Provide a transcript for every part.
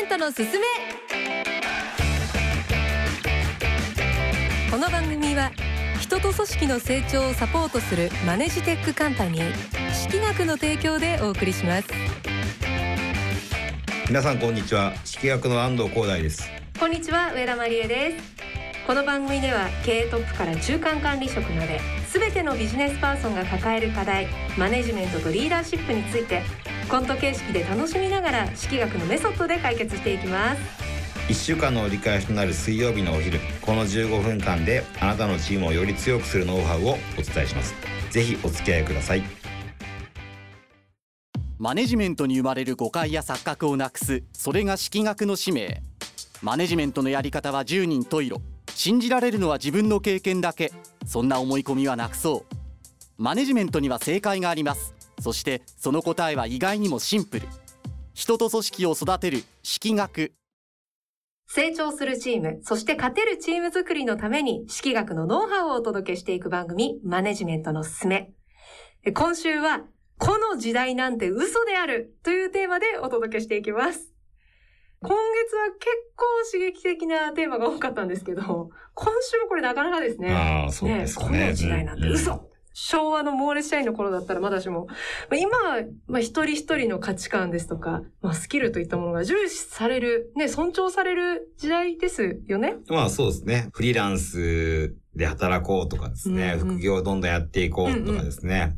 メントのすすめ。この番組は人と組織の成長をサポートするマネジテックカンパニー識学の提供でお送りします。皆さんこんにちは。識学の安藤光大です。こんにちは上田真理恵です。この番組では経営トップから中間管理職まで全てのビジネスパーソンが抱える課題マネジメントとリーダーシップについてコント形式で楽しみながら式学のメソッドで解決していきます。1週間の折り返しとなる水曜日のお昼この15分間であなたのチームをより強くするノウハウをお伝えします。ぜひお付き合いください。マネジメントに生まれる誤解や錯覚をなくすそれが式学の使命。マネジメントのやり方は10人十色。信じられるのは自分の経験だけ。そんな思い込みはなくそう。マネジメントには正解がありますそしてその答えは意外にもシンプル。人と組織を育てる式学。成長するチームそして勝てるチーム作りのために式学のノウハウをお届けしていく番組マネジメントのすすめ。今週はこの時代なんて嘘であるというテーマでお届けしていきます。今月は結構刺激的なテーマが多かったんですけど、今週もこれなかなかですね。ああそうですかねこの時代なんて嘘、うん昭和のモーレス社員の頃だったらまだしも、まあ今は、まあ、一人一人の価値観ですとか、まあ、スキルといったものが重視される、ね、尊重される時代ですよね。まあそうですね。フリーランスで働こうとかですね、うんうん。副業をどんどんやっていこうとかですね、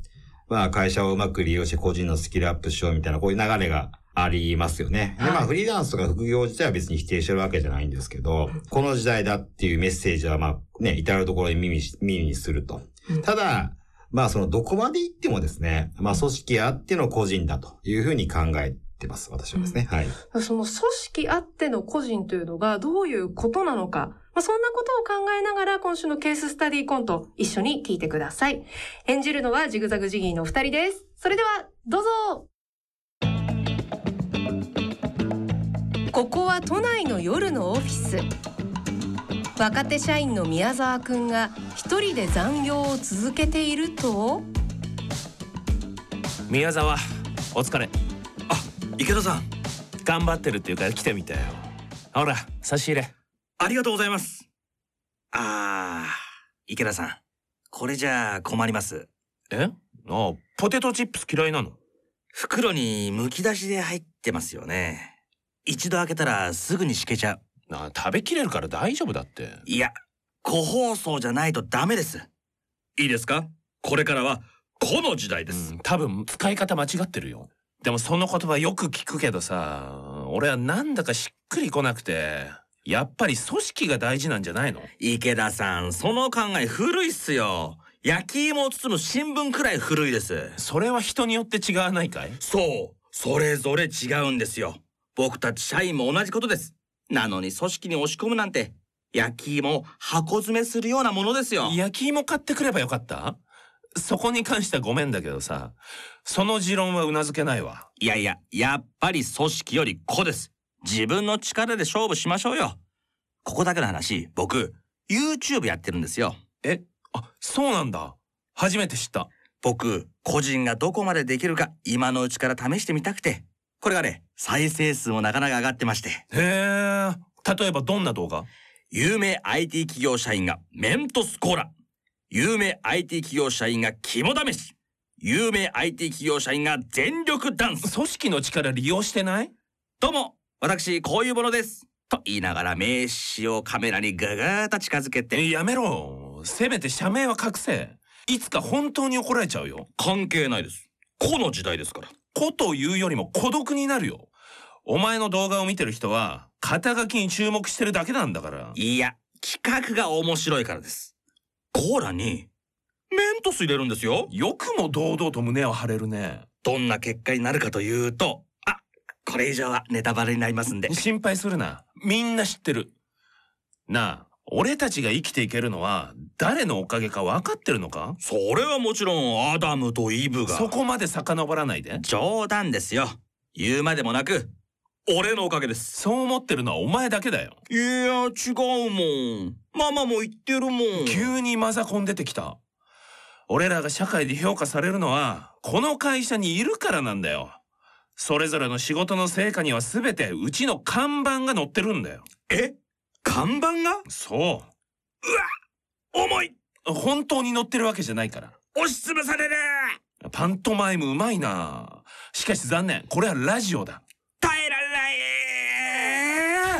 まあ会社をうまく利用して個人のスキルアップしようみたいなこういう流れがありますよね。で、はい。まあフリーランスとか副業自体は別に否定してるわけじゃないんですけど、この時代だっていうメッセージはまあね、至るところに耳にすると。うん。ただ、まあそのどこまで行ってもですね、まあ組織あっての個人だというふうに考えてます、私はですね。はい。その組織あっての個人というのがどういうことなのか、まあ、そんなことを考えながら今週のケーススタディコント一緒に聞いてください。演じるのはジグザグジギーのお二人です。それではどうぞここは都内の夜のオフィス。若手社員の宮沢くんが一人で残業を続けていると宮沢お疲れあ池田さん頑張ってるっていうから来てみたよほら差し入れありがとうございます。あー、池田さん。これじゃあ困ります。え？あポテトチップス嫌いなの？袋に剥き出しで入ってますよね。一度開けたらすぐにしけちゃう。あ食べきれるから大丈夫だっていや、個包装じゃないとダメです。いいですか？これからは、この時代です。うん多分使い方間違ってるよでもその言葉よく聞くけどさ俺はなんだかしっくりこなくてやっぱり組織が大事なんじゃないの？池田さん、その考え古いっすよ。焼き芋を包む新聞くらい古いです。それは人によって違わないかい？そう、それぞれ違うんですよ。僕たち社員も同じことです。なのに組織に押し込むなんて、焼き芋を箱詰めするようなものですよ。焼き芋買ってくればよかった？そこに関してはごめんだけどさその持論はうなずけないわいやいや、やっぱり組織より個です。自分の力で勝負しましょうよ。ここだけの話、僕、YouTube やってるんですよ。えあそうなんだ初めて知った僕、個人がどこまでできるか、今のうちから試してみたくて。これがね、再生数もなかなか上がってまして。へえ例えばどんな動画？有名 IT 企業社員がメントスコーラ。有名 IT 企業社員が肝試し。有名 IT 企業社員が全力ダンス。組織の力利用してない？どうも、私、こういうものです。と言いながら名刺をカメラにぐぐーっと近づけて、やめろせめて社名は隠せいつか本当に怒られちゃうよ関係ないです。この時代ですから。子というよりも孤独になるよお前の動画を見てる人は肩書きに注目してるだけなんだからいや、企画が面白いからです。コーラに、メントス入れるんですよ。よくも堂々と胸を張れるねどんな結果になるかというと、あ、これ以上はネタバレになりますんで。心配するなみんな知ってるなあ俺たちが生きていけるのは誰のおかげか分かってるのか？それはもちろんアダムとイブが。そこまで遡らないで冗談ですよ。言うまでもなく、俺のおかげです。そう思ってるのはお前だけだよいや、違うもん。ママも言ってるもん。急にマザコン出てきた俺らが社会で評価されるのはこの会社にいるからなんだよそれぞれの仕事の成果には全てうちの看板が載ってるんだよ。え？看板が？そ重いう本当に載ってるわけじゃないから。押しつぶされるパントマイムうまいな。しかし残念。これはラジオだ。耐えられな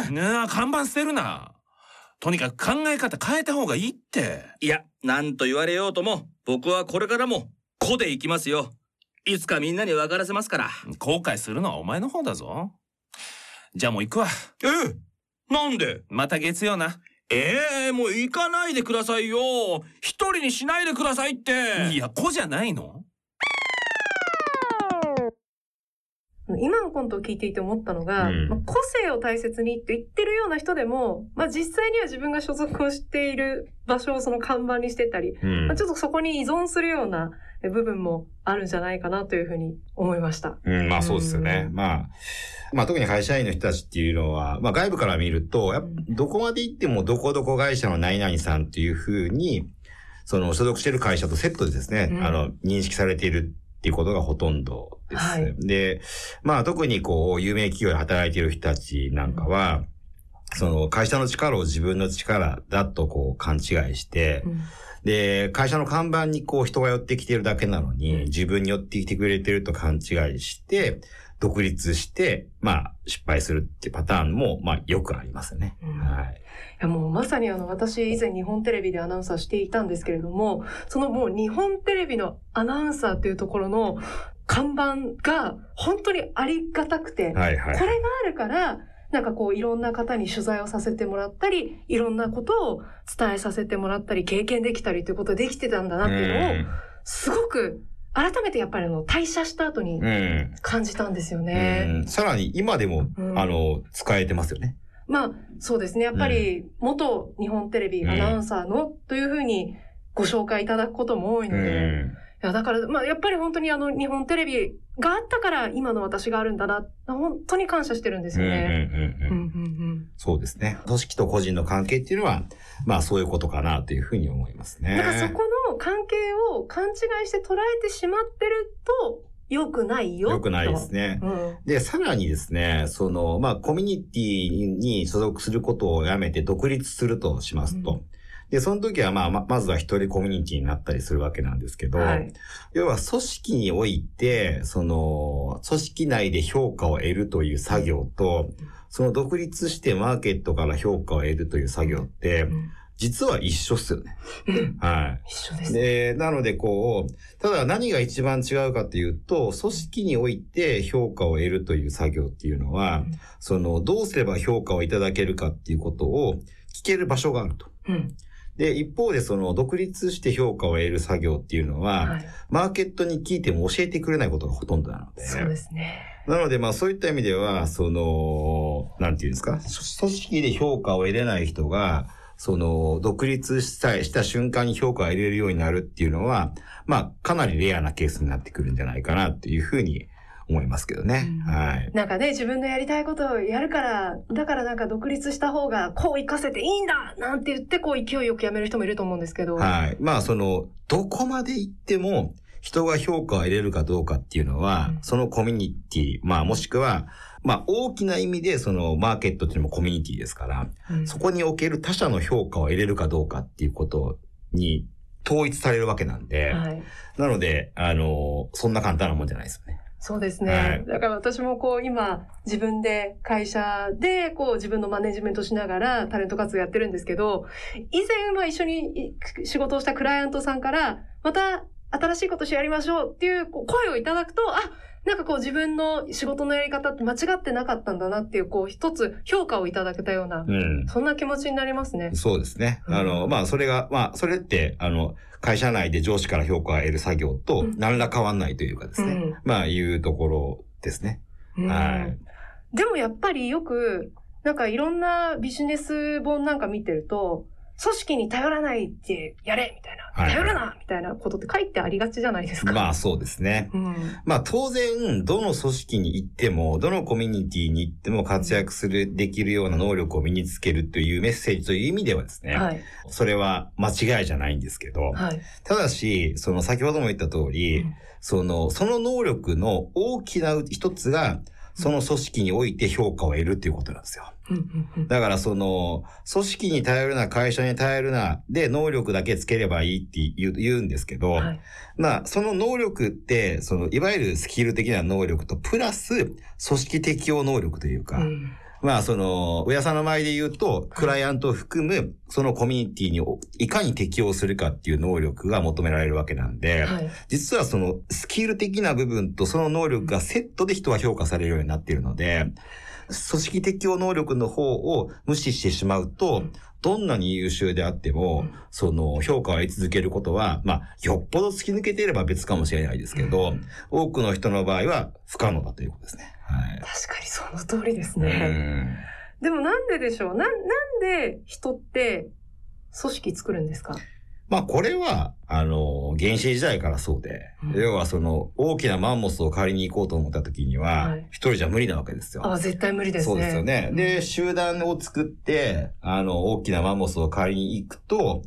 いなあ、看板捨てるな。とにかく考え方変えた方がいいって。いや、なんと言われようとも、僕はこれからも、子で行きますよ。いつかみんなに分からせますから。後悔するのはお前の方だぞ。じゃあもう行くわ。えなんで？また月曜な。ええもう行かないでくださいよ。一人にしないでくださいって。いや、子じゃないの？今のコントを聞いていて思ったのが、うんまあ個性を大切にって言ってるような人でも、まあ、実際には自分が所属をしている場所をその看板にしてたり、うんまあ、ちょっとそこに依存するような部分もあるんじゃないかなというふうに思いました。うん、まあそうですよね。うんまあ、まあ特に会社員の人たちっていうのは、まあ外部から見ると、やっぱどこまで行ってもどこどこ会社の何々さんっていうふうに、その所属している会社とセットでですね、うんあの、認識されているっていうことがほとんどです。はい。で、まあ特にこう、有名企業で働いている人たちなんかは、その会社の力を自分の力だとこう勘違いして、うん。で、会社の看板にこう人が寄ってきてるだけなのに、うん。自分に寄ってきてくれてると勘違いして、独立して、まあ失敗するっていうパターンも、まあよくありますよね。うんはい。いやもうまさにあの私以前日本テレビでアナウンサーしていたんですけれども、そのもう日本テレビのアナウンサーっていうところの看板が本当にありがたくて、はいはい。これがあるから、なんかこういろんな方に取材をさせてもらったり、いろんなことを伝えさせてもらったり、経験できたりということができてたんだなっていうのを、すごく改めてやっぱりあの退社した後にうん。うん。感じたんですようね。んさらに今でも、うんあの、使えてますよね。まあそうですね。やっぱり元日本テレビアナウンサーのというふうにご紹介いただくことも多いので、いやだから、まあ、やっぱり本当にあの日本テレビがあったから今の私があるんだな、本当に感謝してるんですよね。うんうんうんうんうんうんそうですね。組織と個人の関係っていうのは、まあそういうことかなというふうに思いますね。だからそこの関係を勘違いして捉えてしまってると良くないよ。よくないですね。うん。で、さらにですね、その、まあ、コミュニティに所属することをやめて独立するとしますと。うんで、その時は、まあ、ままずは一人コミュニティになったりするわけなんですけど、はい。要は組織において、その、組織内で評価を得るという作業と、その独立してマーケットから評価を得るという作業って、うん実は一緒っすよね。うんはい。一緒です。で、なのでこう、ただ何が一番違うかというと、組織において評価を得るという作業っていうのは、うんその、どうすれば評価をいただけるかっていうことを聞ける場所があると。うん。で、一方でその、独立して評価を得る作業っていうのは、はい。マーケットに聞いても教えてくれないことがほとんどなので。そうですね。なので、まあそういった意味では、その、なんていうんですか、組織で評価を得れない人が、その、独立したした瞬間に評価を得れるようになるっていうのは、まあ、かなりレアなケースになってくるんじゃないかなっていうふうに思いますけどね。うんはい。なんかね、自分のやりたいことをやるから、だからなんか独立した方がこう活かせていいんだなんて言ってこう勢いよくやめる人もいると思うんですけど。はい。まあ、その、どこまで行っても、人が評価を得れるかどうかっていうのは、うんそのコミュニティ、まあ、もしくは、まあ、大きな意味で、その、マーケットっていうのもコミュニティですから、うんそこにおける他者の評価を得れるかどうかっていうことに統一されるわけなんで、はい。なので、あの、そんな簡単なもんじゃないですよね。そうですね。はいだから私もこう今自分で会社でこう自分のマネジメントしながらタレント活動やってるんですけど、以前は一緒にい仕事をしたクライアントさんから、また新しいことしやりましょうっていう声をいただくと、あ、なんかこう自分の仕事のやり方って間違ってなかったんだなっていうこう一つ評価をいただけたような、うん。そんな気持ちになりますね。そうですね。うんあの、まあ、それが、まあ、それって、あの、会社内で上司から評価を得る作業とうん何ら変わんないというかですね。うんまあ、いうところですね。うんはい。でもやっぱりよく、なんかいろんなビジネス本なんか見てると、組織に頼らないってやれみたいな、はい頼るなみたいなことって書いてありがちじゃないですか。まあそうですね。うん。まあ当然、どの組織に行っても、どのコミュニティに行っても活躍する、できるような能力を身につけるというメッセージという意味ではですね、はい。それは間違いじゃないんですけど、はい。ただし、その先ほども言った通り、うんその、その能力の大きな一つが、その組織において評価を得るっていうことなんですよ。だからその、組織に頼るな、会社に頼るな、で、能力だけつければいいって言う言うんですけど、はい。まあ、その能力って、その、いわゆるスキル的な能力と、プラス、組織適応能力というか、うんまあ、その、上さんの前で言うと、クライアントを含む、そのコミュニティにいかに適応するかっていう能力が求められるわけなんで、はい。実はそのスキル的な部分とその能力がセットで人は評価されるようになっているので、組織適応能力の方を無視してしまうと、どんなに優秀であっても、その評価を得続けることは、まあ、よっぽど突き抜けていれば別かもしれないですけど、多くの人の場合は不可能だということですね。はい。その通りですうね。んでもなんででしょう？な、なんで人って組織作るんですか？まあこれは、あの、原始時代からそうで、うん要はその大きなマンモスを借りに行こうと思った時にははい、一人じゃ無理なわけですよ。あ、絶対無理ですね。そうですよね。で、集団を作って、あの、大きなマンモスを借りに行くと、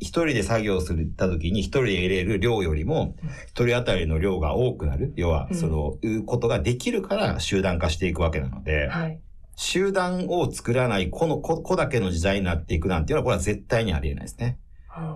一人で作業するった時に一人で得れる量よりも、一人当たりの量が多くなる。要はう、んその、いうことができるから集団化していくわけなので、はい。集団を作らない子の子子だけの時代になっていくなんていうのは、これは絶対にありえないですね。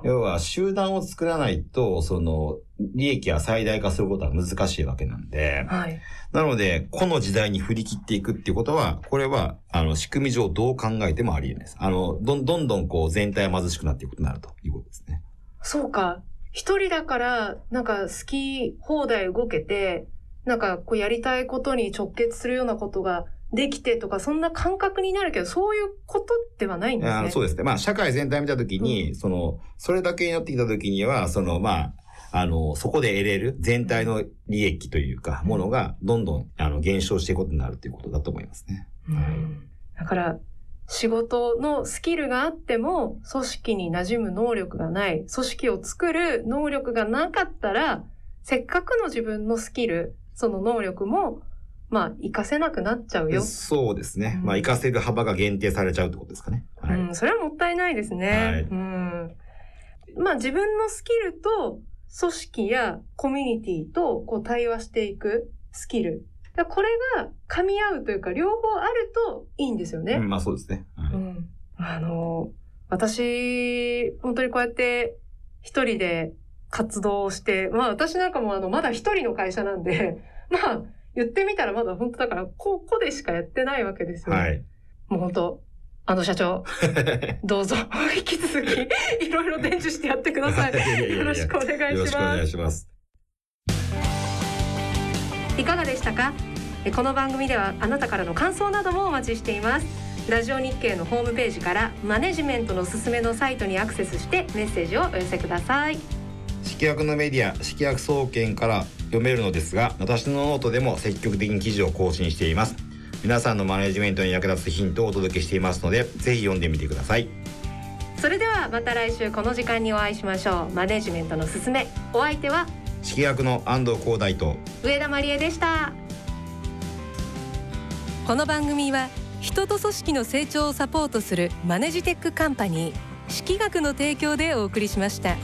要は、集団を作らないと、その、利益は最大化することは難しいわけなんで、はい。なので、この時代に振り切っていくっていうことは、これは、あの、仕組み上どう考えてもありえないです。あの、どんどんどんこう、全体は貧しくなっていくことになるということですね。そうか。一人だから、なんか好き放題動けて、なんかこうやりたいことに直結するようなことができてとか、そんな感覚になるけど、そういうことではないんですね。あそうですね。まあ、社会全体見たときに、その、それだけになってきたときには、その、まあ、あの、そこで得れる全体の利益というか、ものがどんどん、あの、減少していくことになるということだと思いますね。うんだから、仕事のスキルがあっても、組織に馴染む能力がない、組織を作る能力がなかったら、せっかくの自分のスキル、その能力も、まあ、活かせなくなっちゃうよ。そうですね。うんまあ、活かせる幅が限定されちゃうってことですかね。はい。うん、それはもったいないですね。はいうん。まあ自分のスキルと組織やコミュニティとこう対話していくスキル。これが噛み合うというか両方あるといいんですよね。うんまあ、そうですね。はいうん。あの、私、本当にこうやって一人で活動をして、まあ私なんかもあの、まだ一人の会社なんで、まあ言ってみたらまだ本当だから、ここでしかやってないわけですよ。はい。もう本当、あの社長、どうぞ、引き続き、いろいろ伝授してやってください。よろしくお願いよろします。しくお願いします。いかがでしたか？えこの番組ではあなたからの感想などもお待ちしています。ラジオ日経のホームページからマネジメントのすすめのサイトにアクセスしてメッセージをお寄せください。識学のメディア、識学総研から読めるのですが、私のノートでも積極的に記事を更新しています。皆さんのマネジメントに役立つヒントをお届けしていますので、ぜひ読んでみてください。それではまた来週この時間にお会いしましょう。マネジメントのすすめ。お相手は式薬の安藤光大と、上田まりえでした。この番組は人と組織の成長をサポートするマネジテックカンパニー識学の提供でお送りしました。